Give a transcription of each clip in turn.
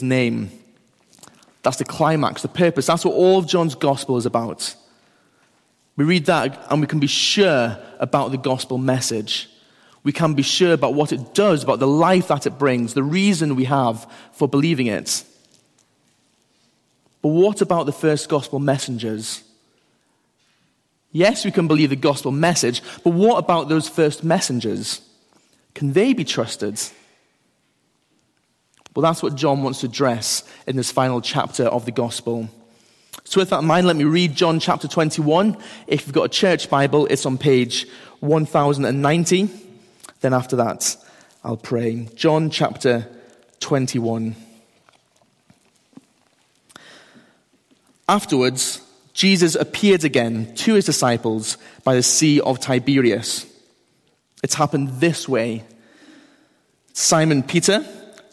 name. That's the climax, the purpose. That's what all of John's gospel is about. We read that and we can be sure about the gospel message. We can be sure about what it does, about the life that it brings, the reason we have for believing it. But what about the first gospel messengers? Yes, we can believe the gospel message, but what about those first messengers? Can they be trusted? Well, that's what John wants to address in this final chapter of the gospel. So, with that in mind, let me read John chapter 21. If you've got a church Bible, it's on page 1090. Then, after that, I'll pray. John chapter 21. Afterwards, Jesus appeared again to his disciples by the Sea of Tiberias. It's happened this way Simon Peter,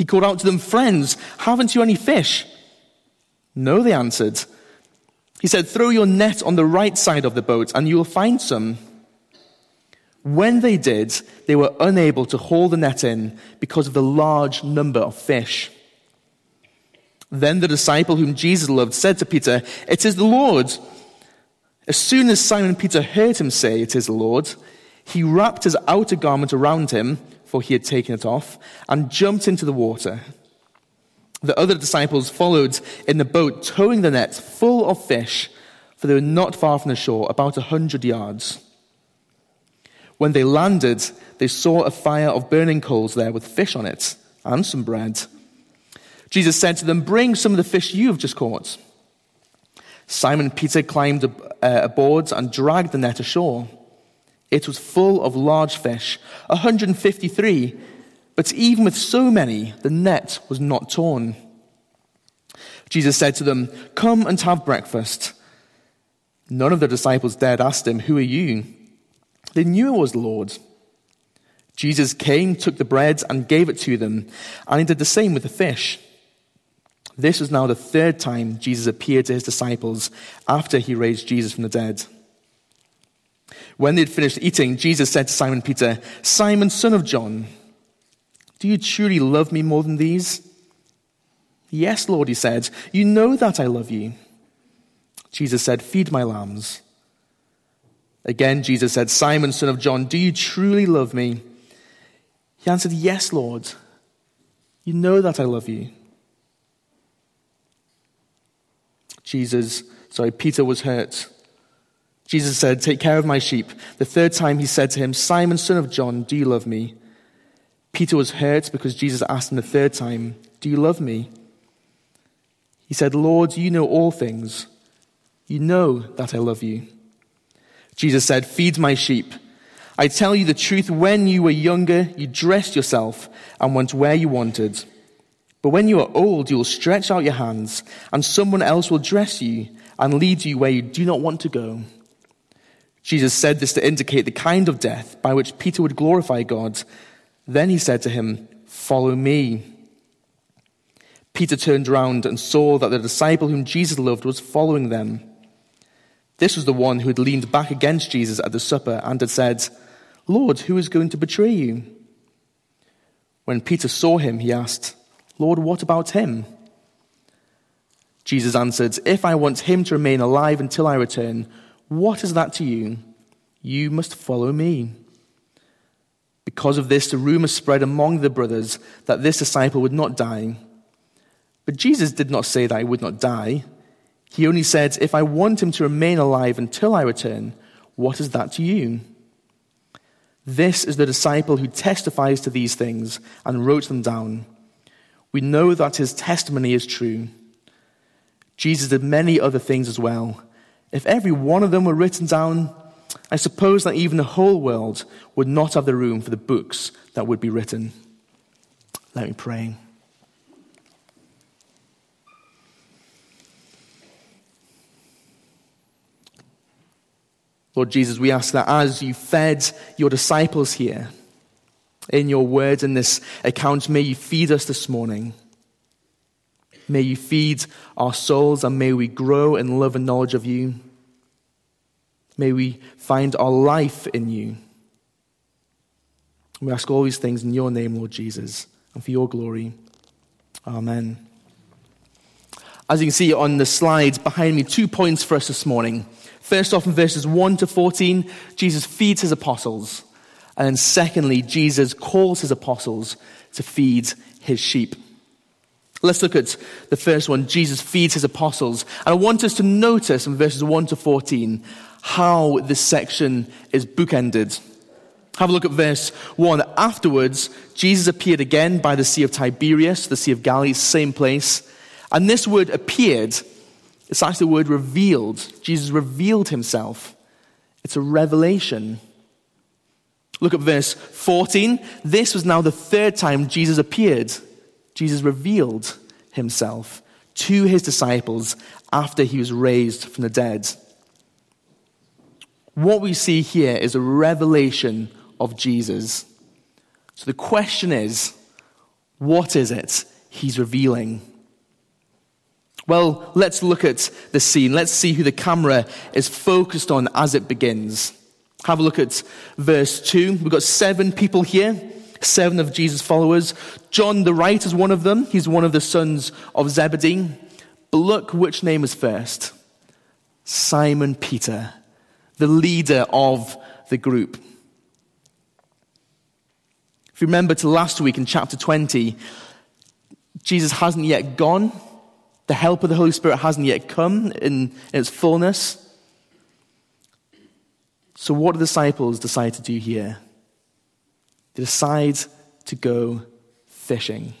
He called out to them, Friends, haven't you any fish? No, they answered. He said, Throw your net on the right side of the boat, and you will find some. When they did, they were unable to haul the net in because of the large number of fish. Then the disciple whom Jesus loved said to Peter, It is the Lord. As soon as Simon Peter heard him say, It is the Lord, he wrapped his outer garment around him for he had taken it off, and jumped into the water. The other disciples followed in the boat, towing the nets full of fish, for they were not far from the shore, about a hundred yards. When they landed, they saw a fire of burning coals there with fish on it and some bread. Jesus said to them, Bring some of the fish you have just caught. Simon Peter climbed uh, aboard and dragged the net ashore. It was full of large fish, 153, but even with so many, the net was not torn. Jesus said to them, Come and have breakfast. None of the disciples dared ask him, Who are you? They knew it was the Lord. Jesus came, took the bread, and gave it to them, and he did the same with the fish. This was now the third time Jesus appeared to his disciples after he raised Jesus from the dead. When they had finished eating, Jesus said to Simon Peter, Simon, son of John, do you truly love me more than these? Yes, Lord, he said. You know that I love you. Jesus said, Feed my lambs. Again, Jesus said, Simon, son of John, do you truly love me? He answered, Yes, Lord. You know that I love you. Jesus, sorry, Peter was hurt Jesus said, Take care of my sheep. The third time he said to him, Simon, son of John, do you love me? Peter was hurt because Jesus asked him the third time, Do you love me? He said, Lord, you know all things. You know that I love you. Jesus said, Feed my sheep. I tell you the truth, when you were younger, you dressed yourself and went where you wanted. But when you are old, you will stretch out your hands, and someone else will dress you and lead you where you do not want to go. Jesus said this to indicate the kind of death by which Peter would glorify God. Then he said to him, Follow me. Peter turned around and saw that the disciple whom Jesus loved was following them. This was the one who had leaned back against Jesus at the supper and had said, Lord, who is going to betray you? When Peter saw him, he asked, Lord, what about him? Jesus answered, If I want him to remain alive until I return, what is that to you? You must follow me. Because of this, the rumor spread among the brothers that this disciple would not die. But Jesus did not say that he would not die. He only said, If I want him to remain alive until I return, what is that to you? This is the disciple who testifies to these things and wrote them down. We know that his testimony is true. Jesus did many other things as well if every one of them were written down, I suppose that even the whole world would not have the room for the books that would be written. Let me pray. Lord Jesus, we ask that as you fed your disciples here in your words in this account, may you feed us this morning. May you feed our souls and may we grow in love and knowledge of you. May we find our life in you. We ask all these things in your name, Lord Jesus, and for your glory. Amen. As you can see on the slides behind me, two points for us this morning. First off, in verses 1 to 14, Jesus feeds his apostles. And then secondly, Jesus calls his apostles to feed his sheep. Let's look at the first one. Jesus feeds his apostles. And I want us to notice in verses 1 to 14 how this section is bookended. Have a look at verse 1. Afterwards, Jesus appeared again by the Sea of Tiberias, the Sea of Galilee, same place. And this word appeared, it's actually the word revealed. Jesus revealed himself. It's a revelation. Look at verse 14. This was now the third time Jesus appeared. Jesus revealed himself to his disciples after he was raised from the dead. What we see here is a revelation of Jesus. So the question is what is it he's revealing? Well, let's look at the scene. Let's see who the camera is focused on as it begins. Have a look at verse 2. We've got seven people here, seven of Jesus' followers. John the Right is one of them. He's one of the sons of Zebedee. But look which name is first Simon Peter, the leader of the group. If you remember to last week in chapter 20, Jesus hasn't yet gone. The help of the Holy Spirit hasn't yet come in, in its fullness. So, what do the disciples decide to do here? They decide to go fishing.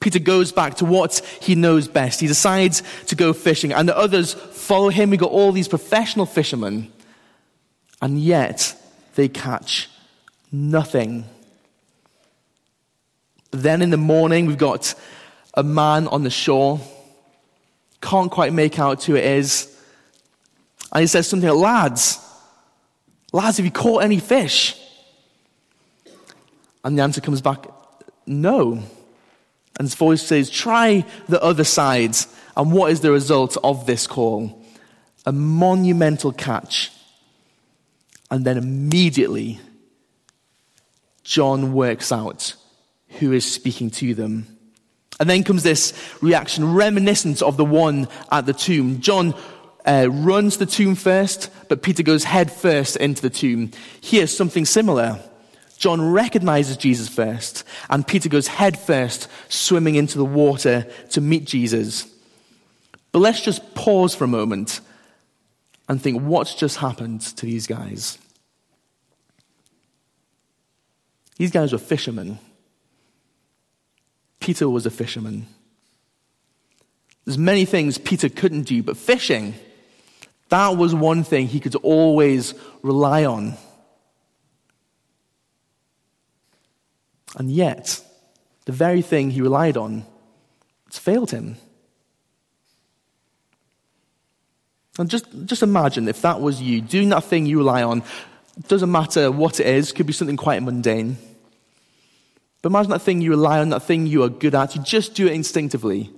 Peter goes back to what he knows best. He decides to go fishing, and the others follow him. We've got all these professional fishermen, and yet they catch nothing. Then in the morning, we've got a man on the shore can't quite make out who it is. And he says something like, Lads, lads, have you caught any fish? And the answer comes back, No. And his voice says, Try the other side. And what is the result of this call? A monumental catch. And then immediately, John works out who is speaking to them. And then comes this reaction reminiscent of the one at the tomb. John uh, runs the tomb first, but Peter goes head first into the tomb. Here's something similar. John recognizes Jesus first, and Peter goes head first, swimming into the water to meet Jesus. But let's just pause for a moment and think what's just happened to these guys? These guys were fishermen. Peter was a fisherman. There's many things Peter couldn't do, but fishing, that was one thing he could always rely on. And yet, the very thing he relied on, it's failed him. And just, just imagine if that was you, doing that thing you rely on, doesn't matter what it is, could be something quite mundane. But imagine that thing you rely on, that thing you are good at, you just do it instinctively.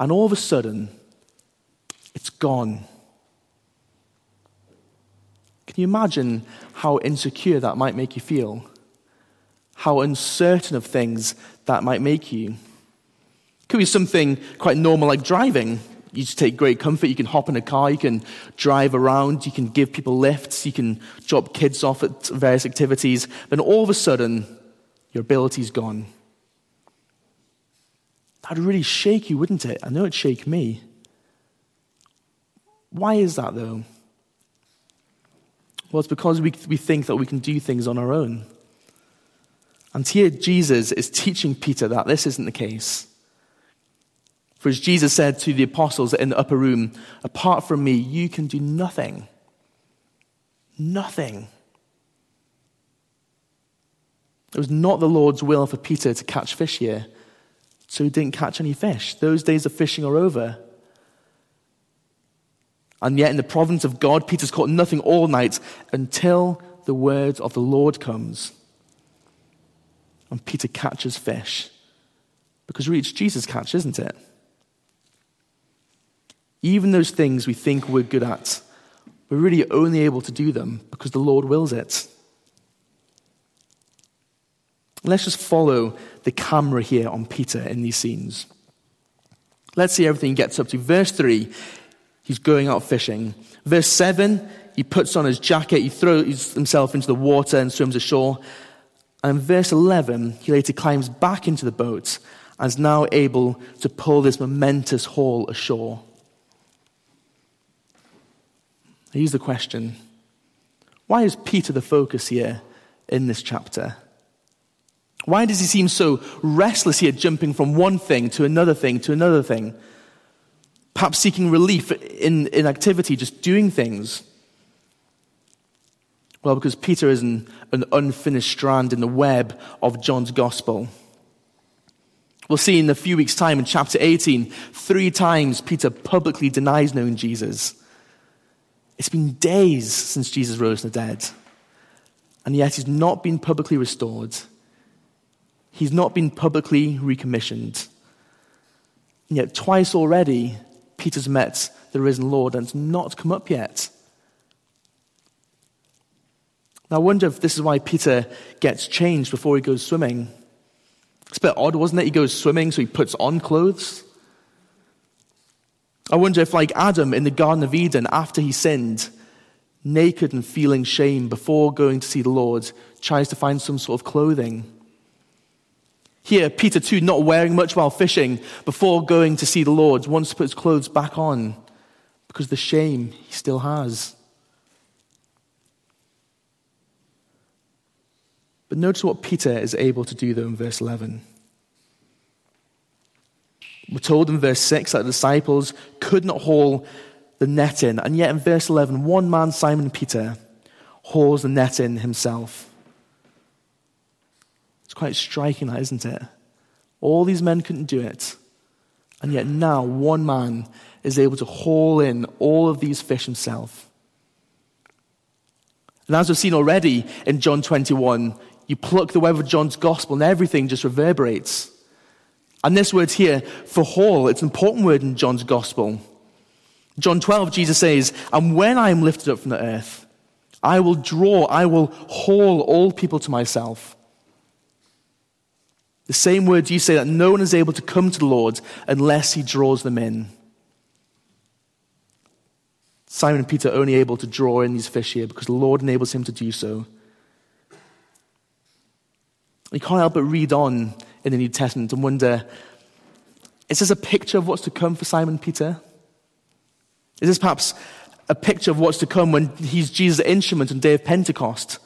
And all of a sudden, it's gone. Can you imagine how insecure that might make you feel? How uncertain of things that might make you? It could be something quite normal like driving. You just take great comfort. You can hop in a car, you can drive around, you can give people lifts, you can drop kids off at various activities. Then all of a sudden, your ability's gone. That'd really shake you, wouldn't it? I know it'd shake me. Why is that, though? Well, it's because we, we think that we can do things on our own. And here, Jesus is teaching Peter that this isn't the case. For as Jesus said to the apostles in the upper room, apart from me, you can do nothing. Nothing. It was not the Lord's will for Peter to catch fish here, so he didn't catch any fish. Those days of fishing are over. And yet, in the providence of God, Peter's caught nothing all night until the word of the Lord comes. And Peter catches fish. Because really, it's Jesus' catch, isn't it? Even those things we think we're good at, we're really only able to do them because the Lord wills it. Let's just follow the camera here on Peter in these scenes. Let's see everything he gets up to. Verse 3, he's going out fishing. Verse 7, he puts on his jacket, he throws himself into the water and swims ashore. And in verse 11, he later climbs back into the boat and is now able to pull this momentous haul ashore. Here's the question Why is Peter the focus here in this chapter? Why does he seem so restless here, jumping from one thing to another thing to another thing? Perhaps seeking relief in, in activity, just doing things. Well, because Peter is an, an unfinished strand in the web of John's gospel. We'll see in a few weeks' time in chapter 18, three times Peter publicly denies knowing Jesus. It's been days since Jesus rose from the dead, and yet he's not been publicly restored. He's not been publicly recommissioned. And yet, twice already, Peter's met the risen Lord and it's not come up yet. Now, I wonder if this is why Peter gets changed before he goes swimming. It's a bit odd, wasn't it? He goes swimming, so he puts on clothes. I wonder if, like Adam in the Garden of Eden, after he sinned, naked and feeling shame before going to see the Lord, tries to find some sort of clothing. Here, Peter, too, not wearing much while fishing before going to see the Lord, wants to put his clothes back on because the shame he still has. But notice what Peter is able to do, though, in verse 11. We're told in verse 6 that the disciples could not haul the net in, and yet in verse 11, one man, Simon Peter, hauls the net in himself It's quite striking, that, isn't it? All these men couldn't do it. And yet now one man is able to haul in all of these fish himself. And as we've seen already in John 21, you pluck the web of John's gospel and everything just reverberates. And this word here, for haul, it's an important word in John's gospel. John 12, Jesus says, And when I am lifted up from the earth, I will draw, I will haul all people to myself. The same words you say that no one is able to come to the Lord unless he draws them in. Simon and Peter are only able to draw in these fish here because the Lord enables him to do so. You can't help but read on in the New Testament and wonder is this a picture of what's to come for Simon Peter? Is this perhaps a picture of what's to come when he's Jesus' instrument on the day of Pentecost?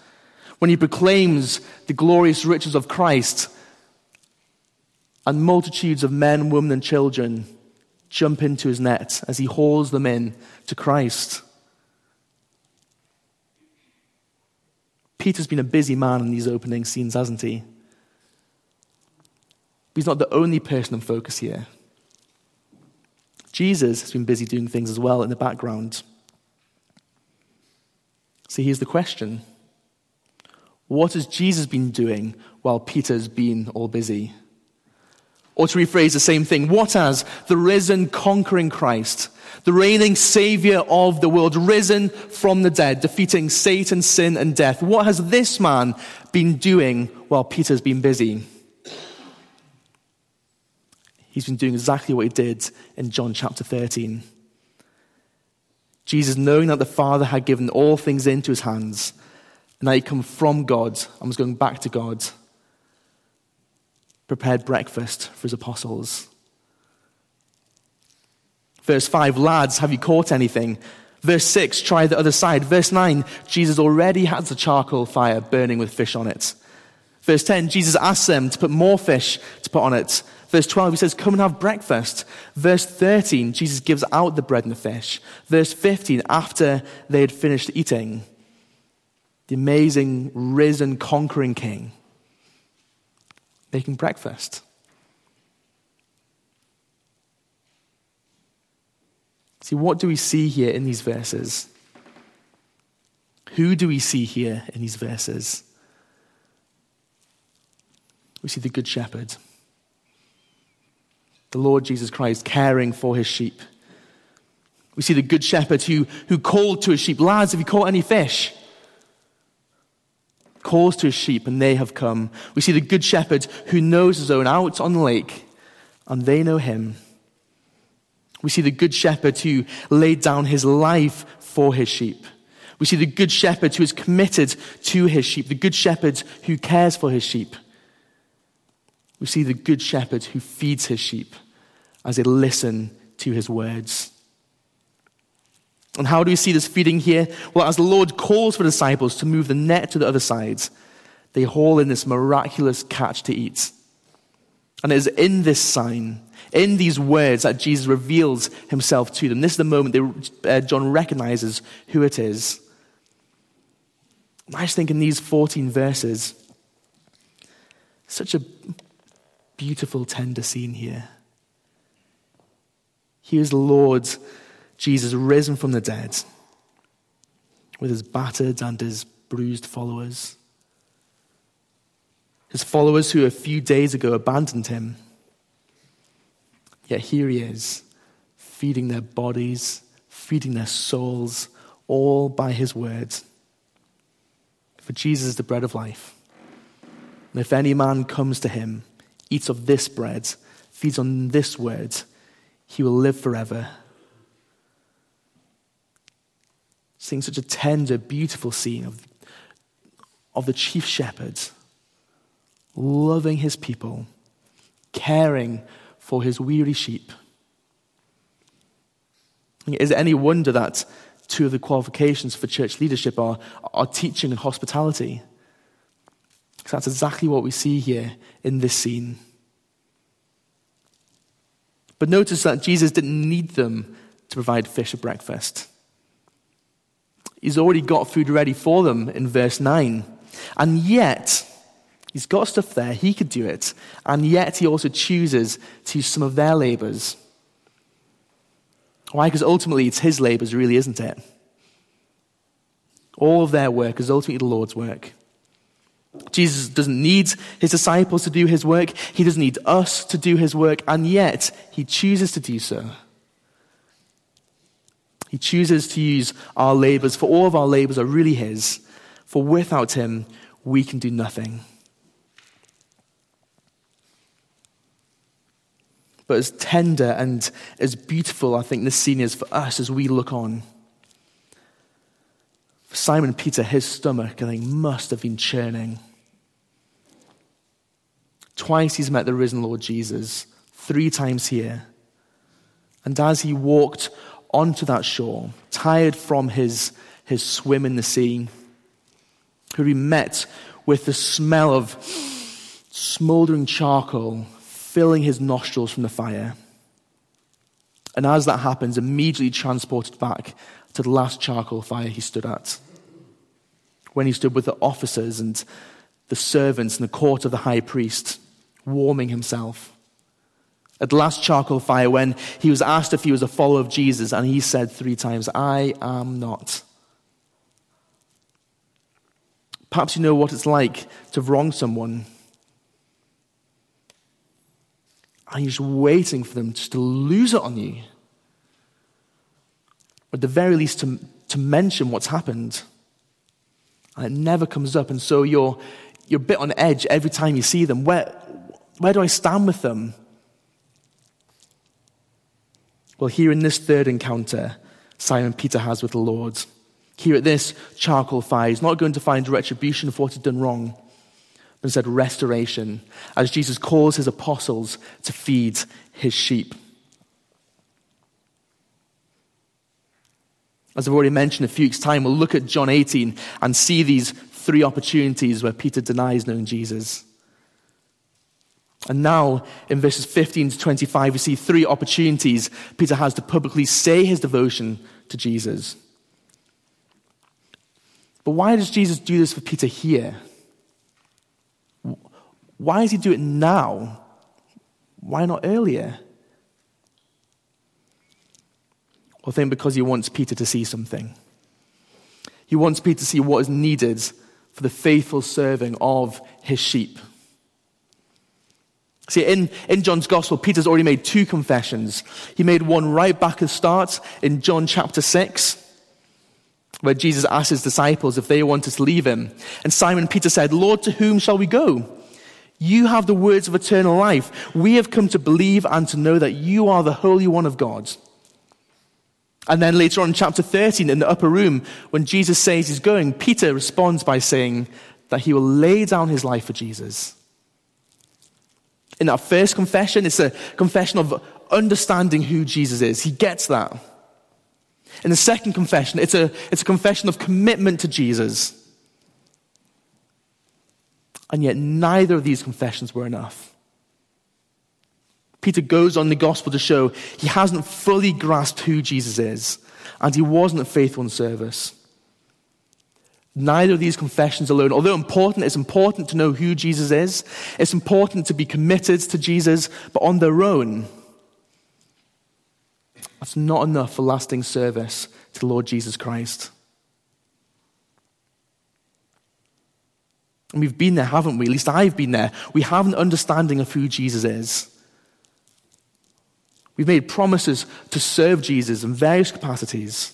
When he proclaims the glorious riches of Christ and multitudes of men, women, and children jump into his net as he hauls them in to Christ. Peter's been a busy man in these opening scenes, hasn't he? But he's not the only person in focus here. Jesus has been busy doing things as well in the background. See, here's the question What has Jesus been doing while Peter's been all busy? Or to rephrase the same thing, what has the risen, conquering Christ, the reigning Savior of the world, risen from the dead, defeating Satan, sin, and death, what has this man been doing while Peter's been busy? He's been doing exactly what he did in John chapter 13. Jesus, knowing that the Father had given all things into his hands, and that he come from God and was going back to God, prepared breakfast for his apostles. Verse 5, lads, have you caught anything? Verse 6, try the other side. Verse 9, Jesus already has the charcoal fire burning with fish on it. Verse 10, Jesus asks them to put more fish to put on it. Verse 12, he says, Come and have breakfast. Verse 13, Jesus gives out the bread and the fish. Verse 15, after they had finished eating, the amazing, risen, conquering king making breakfast. See, what do we see here in these verses? Who do we see here in these verses? We see the Good Shepherd, the Lord Jesus Christ caring for his sheep. We see the Good Shepherd who, who called to his sheep, Lads, have you caught any fish? Calls to his sheep, and they have come. We see the Good Shepherd who knows his own out on the lake, and they know him. We see the Good Shepherd who laid down his life for his sheep. We see the Good Shepherd who is committed to his sheep, the Good Shepherd who cares for his sheep. We see the Good Shepherd who feeds his sheep as they listen to his words. And how do we see this feeding here? Well, as the Lord calls for disciples to move the net to the other side, they haul in this miraculous catch to eat. And it is in this sign, in these words, that Jesus reveals himself to them. This is the moment that uh, John recognizes who it is. I just think in these 14 verses, such a beautiful, tender scene here. Here's the Lord Jesus risen from the dead with his battered and his bruised followers. His followers who a few days ago abandoned him. Yet here he is, feeding their bodies, feeding their souls, all by his words. For Jesus is the bread of life. And if any man comes to him, eats of this bread, feeds on this word, he will live forever. Seeing such a tender, beautiful scene of, of the chief shepherd loving his people, caring for his weary sheep. Is it any wonder that two of the qualifications for church leadership are, are teaching and hospitality? Because that's exactly what we see here in this scene. But notice that Jesus didn't need them to provide fish at breakfast. He's already got food ready for them in verse 9. And yet, he's got stuff there, he could do it. And yet, he also chooses to use some of their labors. Why? Because ultimately, it's his labors, really, isn't it? All of their work is ultimately the Lord's work. Jesus doesn't need his disciples to do his work. He doesn't need us to do his work, and yet he chooses to do so. He chooses to use our labors, for all of our labors are really his. For without him, we can do nothing. But as tender and as beautiful, I think this scene is for us as we look on. For Simon Peter, his stomach, I think, must have been churning. Twice he's met the risen Lord Jesus, three times here. And as he walked onto that shore, tired from his, his swim in the sea, who he met with the smell of smoldering charcoal filling his nostrils from the fire. And as that happens, immediately transported back to the last charcoal fire he stood at. When he stood with the officers and the servants in the court of the high priest, warming himself. At the last charcoal fire, when he was asked if he was a follower of Jesus, and he said three times, I am not. Perhaps you know what it's like to wronged someone. And you're just waiting for them to lose it on you. Or at the very least, to, to mention what's happened. And it never comes up. And so you're, you're a bit on edge every time you see them. Where, where do I stand with them? Well, here in this third encounter, Simon Peter has with the Lord. Here at this charcoal fire, he's not going to find retribution for what he's done wrong, but said restoration, as Jesus calls his apostles to feed his sheep. As I've already mentioned a few weeks' time, we'll look at John 18 and see these three opportunities where Peter denies knowing Jesus. And now, in verses 15 to 25, we see three opportunities Peter has to publicly say his devotion to Jesus. But why does Jesus do this for Peter here? Why does he do it now? Why not earlier? I think because he wants Peter to see something. He wants Peter to see what is needed for the faithful serving of his sheep. See, in, in John's gospel, Peter's already made two confessions. He made one right back at the start in John chapter 6, where Jesus asked his disciples if they wanted to leave him. And Simon Peter said, Lord, to whom shall we go? You have the words of eternal life. We have come to believe and to know that you are the Holy One of God. And then later on in chapter 13, in the upper room, when Jesus says he's going, Peter responds by saying that he will lay down his life for Jesus. In that first confession, it's a confession of understanding who Jesus is. He gets that. In the second confession, it's a, it's a confession of commitment to Jesus. And yet, neither of these confessions were enough. Peter goes on the gospel to show he hasn't fully grasped who Jesus is, and he wasn't faithful in service. Neither of these confessions alone, although important, it's important to know who Jesus is. It's important to be committed to Jesus, but on their own, that's not enough for lasting service to the Lord Jesus Christ. And we've been there, haven't we? At least I've been there. We have an understanding of who Jesus is. We've made promises to serve Jesus in various capacities.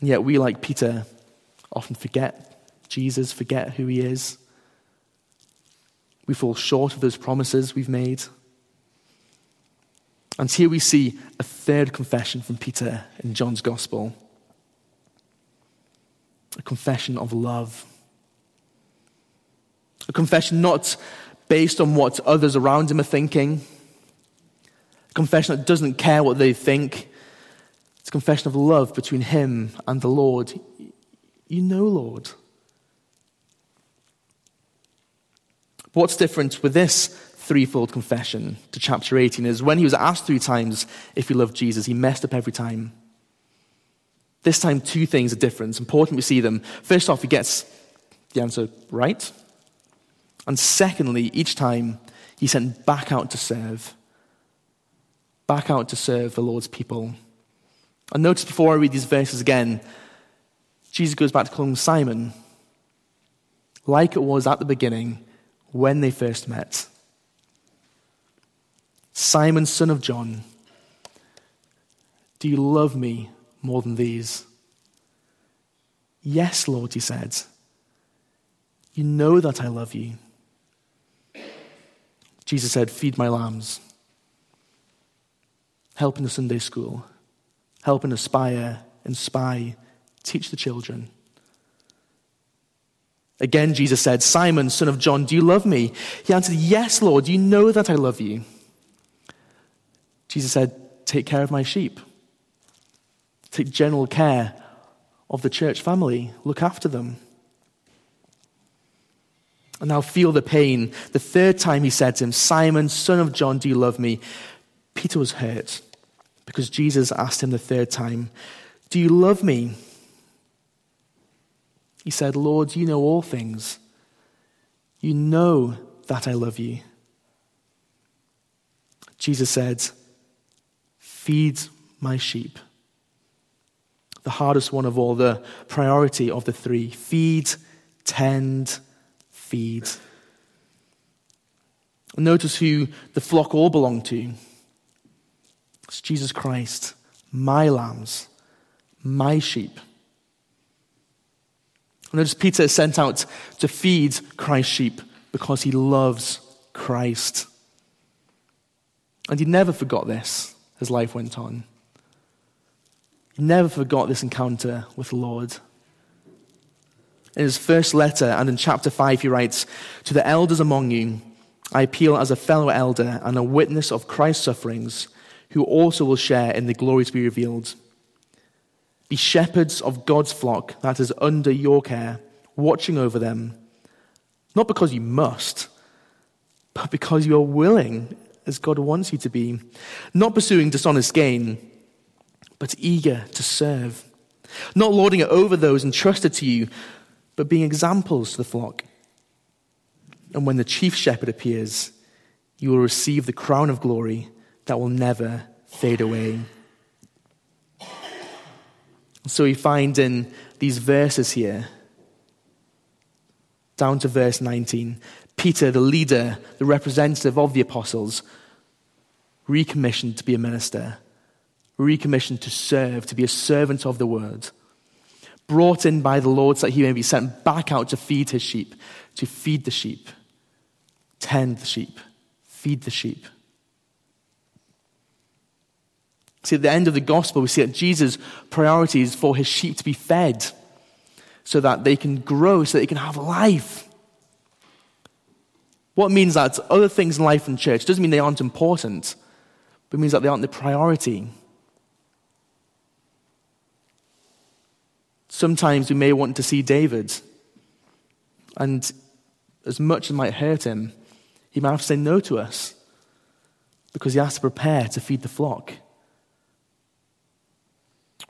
And yet we, like Peter, often forget Jesus, forget who he is. We fall short of those promises we've made. And here we see a third confession from Peter in John's Gospel a confession of love. A confession not based on what others around him are thinking, a confession that doesn't care what they think. It's a confession of love between him and the Lord. You know, Lord. What's different with this threefold confession to chapter 18 is when he was asked three times if he loved Jesus, he messed up every time. This time, two things are different. It's important we see them. First off, he gets the answer right. And secondly, each time he sent back out to serve. Back out to serve the Lord's people. And notice before I read these verses again, Jesus goes back to calling Simon, like it was at the beginning when they first met. Simon, son of John, do you love me more than these? Yes, Lord, he said. You know that I love you. Jesus said, Feed my lambs. Help in the Sunday school. Help in Aspire, Inspire, teach the children. Again, Jesus said, Simon, son of John, do you love me? He answered, Yes, Lord, you know that I love you. Jesus said, Take care of my sheep. Take general care of the church family. Look after them. And now feel the pain. The third time he said to him, Simon, son of John, do you love me? Peter was hurt because Jesus asked him the third time, Do you love me? He said, Lord, you know all things. You know that I love you. Jesus said, Feed my sheep. The hardest one of all, the priority of the three. Feed, tend, feed. Notice who the flock all belong to. It's Jesus Christ, my lambs, my sheep. Notice Peter is sent out to feed Christ's sheep because he loves Christ. And he never forgot this as life went on. He never forgot this encounter with the Lord. In his first letter and in chapter 5, he writes To the elders among you, I appeal as a fellow elder and a witness of Christ's sufferings, who also will share in the glory to be revealed. Be shepherds of God's flock that is under your care, watching over them, not because you must, but because you are willing, as God wants you to be, not pursuing dishonest gain, but eager to serve, not lording it over those entrusted to you, but being examples to the flock. And when the chief shepherd appears, you will receive the crown of glory that will never fade away. So we find in these verses here, down to verse 19, Peter, the leader, the representative of the apostles, recommissioned to be a minister, recommissioned to serve, to be a servant of the word, brought in by the Lord so that he may be sent back out to feed his sheep, to feed the sheep, tend the sheep, feed the sheep. See, at the end of the gospel, we see that Jesus' priority is for his sheep to be fed so that they can grow, so that they can have life. What means that other things in life and church doesn't mean they aren't important, but it means that they aren't the priority. Sometimes we may want to see David, and as much as might hurt him, he might have to say no to us because he has to prepare to feed the flock.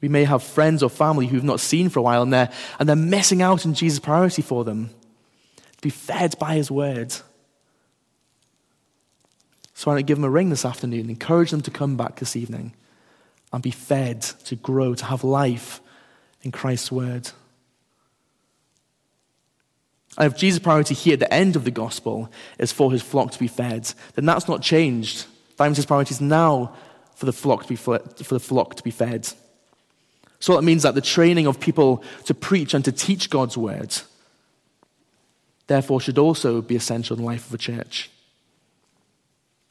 We may have friends or family who we've not seen for a while, and they're, and they're missing out on Jesus' priority for them to be fed by his word. So want to give them a ring this afternoon, encourage them to come back this evening and be fed, to grow, to have life in Christ's word. And if Jesus' priority here at the end of the gospel is for his flock to be fed, then that's not changed. That his priority is now for the flock to be, for the flock to be fed. So that means that the training of people to preach and to teach God's word, therefore, should also be essential in the life of a church.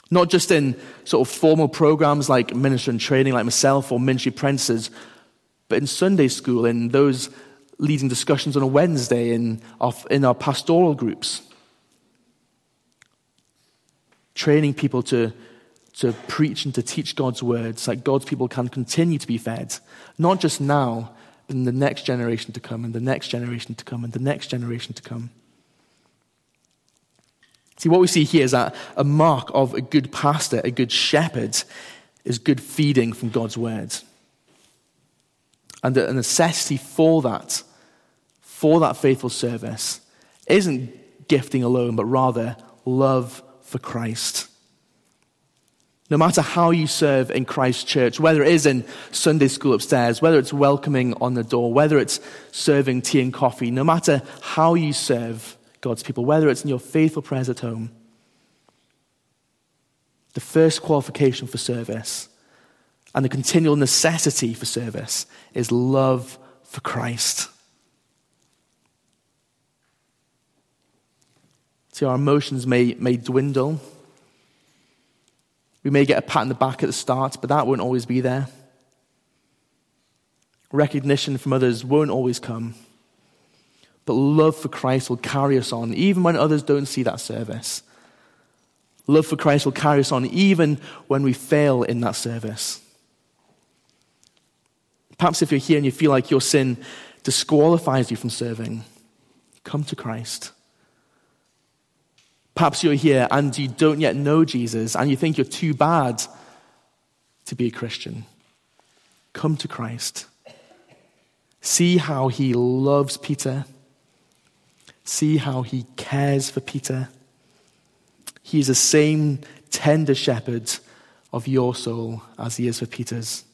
Not just in sort of formal programs like ministry and training, like myself, or ministry apprentices, but in Sunday school, in those leading discussions on a Wednesday, in our, in our pastoral groups. Training people to to preach and to teach God's words so that God's people can continue to be fed, not just now, but in the next generation to come, and the next generation to come, and the next generation to come. See, what we see here is that a mark of a good pastor, a good shepherd, is good feeding from God's word. And a necessity for that, for that faithful service, isn't gifting alone, but rather love for Christ. No matter how you serve in Christ's church, whether it is in Sunday school upstairs, whether it's welcoming on the door, whether it's serving tea and coffee, no matter how you serve God's people, whether it's in your faithful prayers at home, the first qualification for service and the continual necessity for service is love for Christ. See, our emotions may, may dwindle we may get a pat on the back at the start, but that won't always be there. Recognition from others won't always come. But love for Christ will carry us on, even when others don't see that service. Love for Christ will carry us on, even when we fail in that service. Perhaps if you're here and you feel like your sin disqualifies you from serving, come to Christ. Perhaps you're here and you don't yet know Jesus and you think you're too bad to be a Christian. Come to Christ. See how he loves Peter. See how he cares for Peter. He is the same tender shepherd of your soul as he is for Peter's.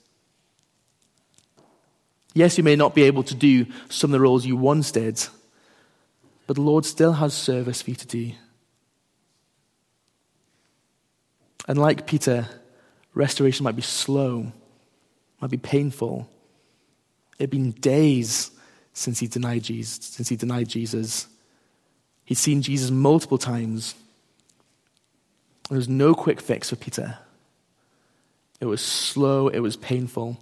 Yes, you may not be able to do some of the roles you once did, but the Lord still has service for you to do. And like Peter, restoration might be slow, might be painful. It'd been days since he denied Jesus, since he denied Jesus. He'd seen Jesus multiple times. There was no quick fix for Peter. It was slow, it was painful.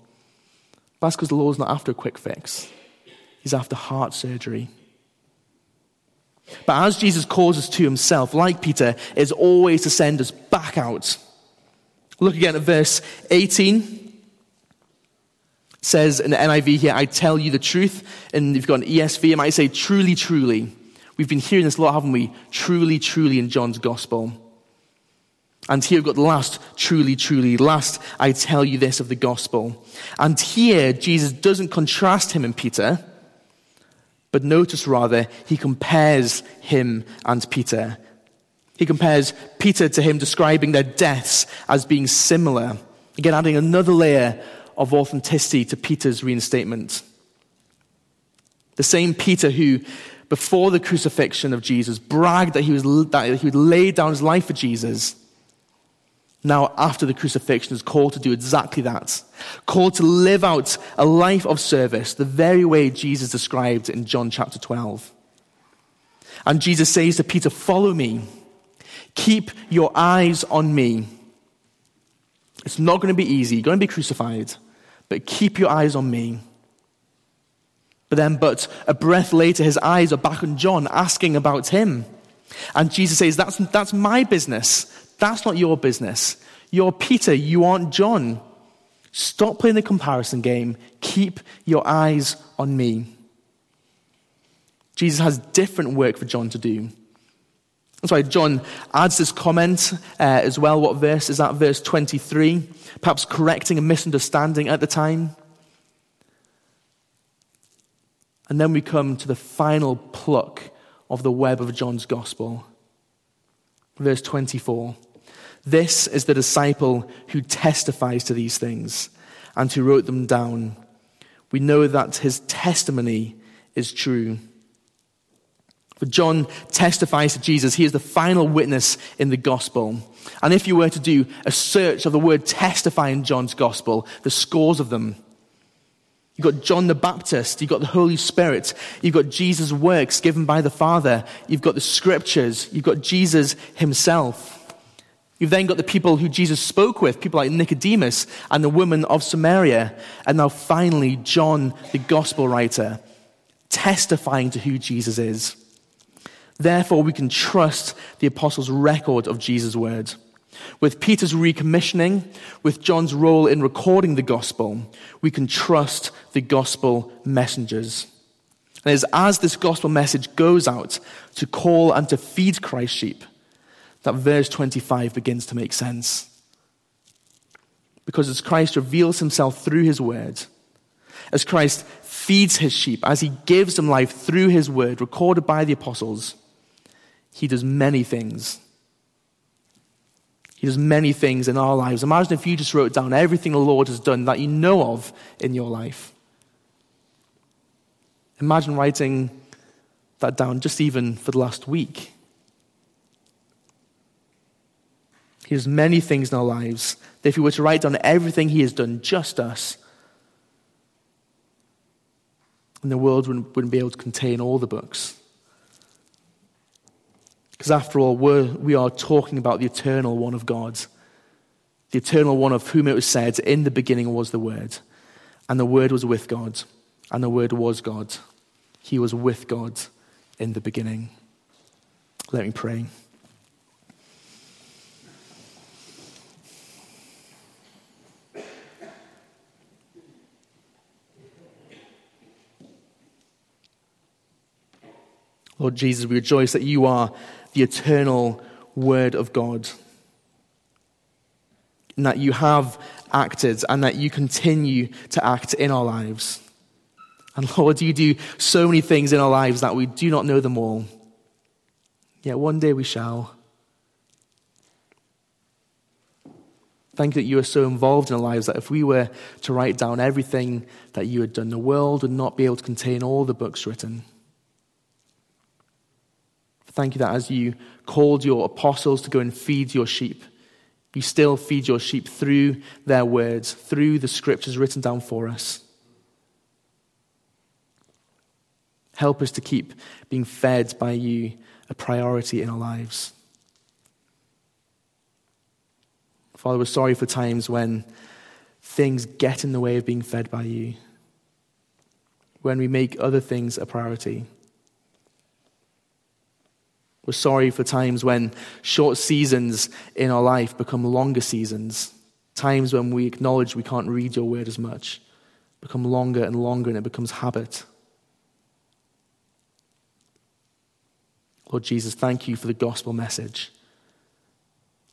That's because the Lord's not after a quick fix. He's after heart surgery. But as Jesus calls us to himself, like Peter, is always to send us back out. Look again at verse 18. It says in the NIV here, I tell you the truth. And you've got an ESV, it might say truly, truly. We've been hearing this a lot, haven't we? Truly, truly in John's gospel. And here we've got the last, truly, truly, last, I tell you this of the gospel. And here, Jesus doesn't contrast him and Peter. But notice rather, he compares him and Peter. He compares Peter to him, describing their deaths as being similar. Again, adding another layer of authenticity to Peter's reinstatement. The same Peter who, before the crucifixion of Jesus, bragged that he, was, that he would lay down his life for Jesus, now after the crucifixion is called to do exactly that. Called to live out a life of service, the very way Jesus described in John chapter 12. And Jesus says to Peter, Follow me. Keep your eyes on me. It's not going to be easy. You're going to be crucified, but keep your eyes on me. But then, but a breath later, his eyes are back on John, asking about him. And Jesus says, That's, that's my business. That's not your business. You're Peter. You aren't John. Stop playing the comparison game. Keep your eyes on me. Jesus has different work for John to do. That's why John adds this comment uh, as well. What verse is that? Verse 23. Perhaps correcting a misunderstanding at the time. And then we come to the final pluck of the web of John's gospel. Verse 24. This is the disciple who testifies to these things and who wrote them down. We know that his testimony is true. For John testifies to Jesus. He is the final witness in the gospel. And if you were to do a search of the word testify in John's gospel, the scores of them, You've got John the Baptist. You've got the Holy Spirit. You've got Jesus' works given by the Father. You've got the scriptures. You've got Jesus himself. You've then got the people who Jesus spoke with, people like Nicodemus and the woman of Samaria. And now finally, John, the gospel writer, testifying to who Jesus is. Therefore, we can trust the apostles' record of Jesus' word. With Peter's recommissioning, with John's role in recording the gospel, we can trust the gospel messengers. And it's as this gospel message goes out to call and to feed Christ's sheep that verse 25 begins to make sense. Because as Christ reveals himself through his word, as Christ feeds his sheep, as he gives them life through his word, recorded by the apostles, he does many things he does many things in our lives. Imagine if you just wrote down everything the Lord has done that you know of in your life. Imagine writing that down just even for the last week. He does many things in our lives that if we were to write down everything He has done, just us, and the world wouldn't, wouldn't be able to contain all the books. Because after all, we're, we are talking about the eternal one of God, the eternal one of whom it was said, In the beginning was the Word, and the Word was with God, and the Word was God. He was with God in the beginning. Let me pray. Lord Jesus, we rejoice that you are the eternal Word of God. And that you have acted and that you continue to act in our lives. And Lord, you do so many things in our lives that we do not know them all. Yet one day we shall. Thank you that you are so involved in our lives that if we were to write down everything that you had done, the world would not be able to contain all the books written. Thank you that as you called your apostles to go and feed your sheep, you still feed your sheep through their words, through the scriptures written down for us. Help us to keep being fed by you a priority in our lives. Father, we're sorry for times when things get in the way of being fed by you, when we make other things a priority. We're sorry for times when short seasons in our life become longer seasons. Times when we acknowledge we can't read your word as much become longer and longer and it becomes habit. Lord Jesus, thank you for the gospel message.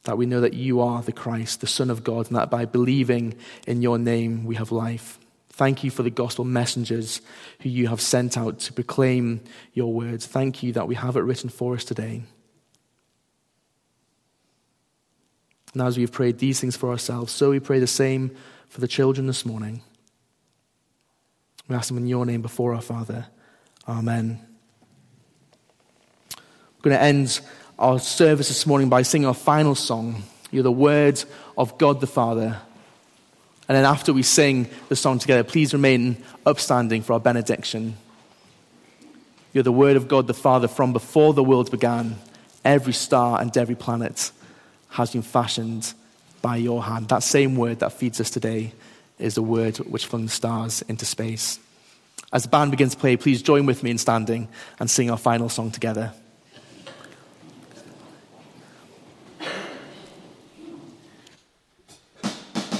That we know that you are the Christ, the Son of God, and that by believing in your name we have life. Thank you for the gospel messengers who you have sent out to proclaim your words. Thank you that we have it written for us today. And as we've prayed these things for ourselves, so we pray the same for the children this morning. We ask them in your name before our Father. Amen. We're going to end our service this morning by singing our final song. You're the word of God the Father. And then after we sing the song together, please remain upstanding for our benediction. You're the word of God the Father from before the world began. Every star and every planet has been fashioned by your hand. That same word that feeds us today is the word which flung the stars into space. As the band begins to play, please join with me in standing and sing our final song together.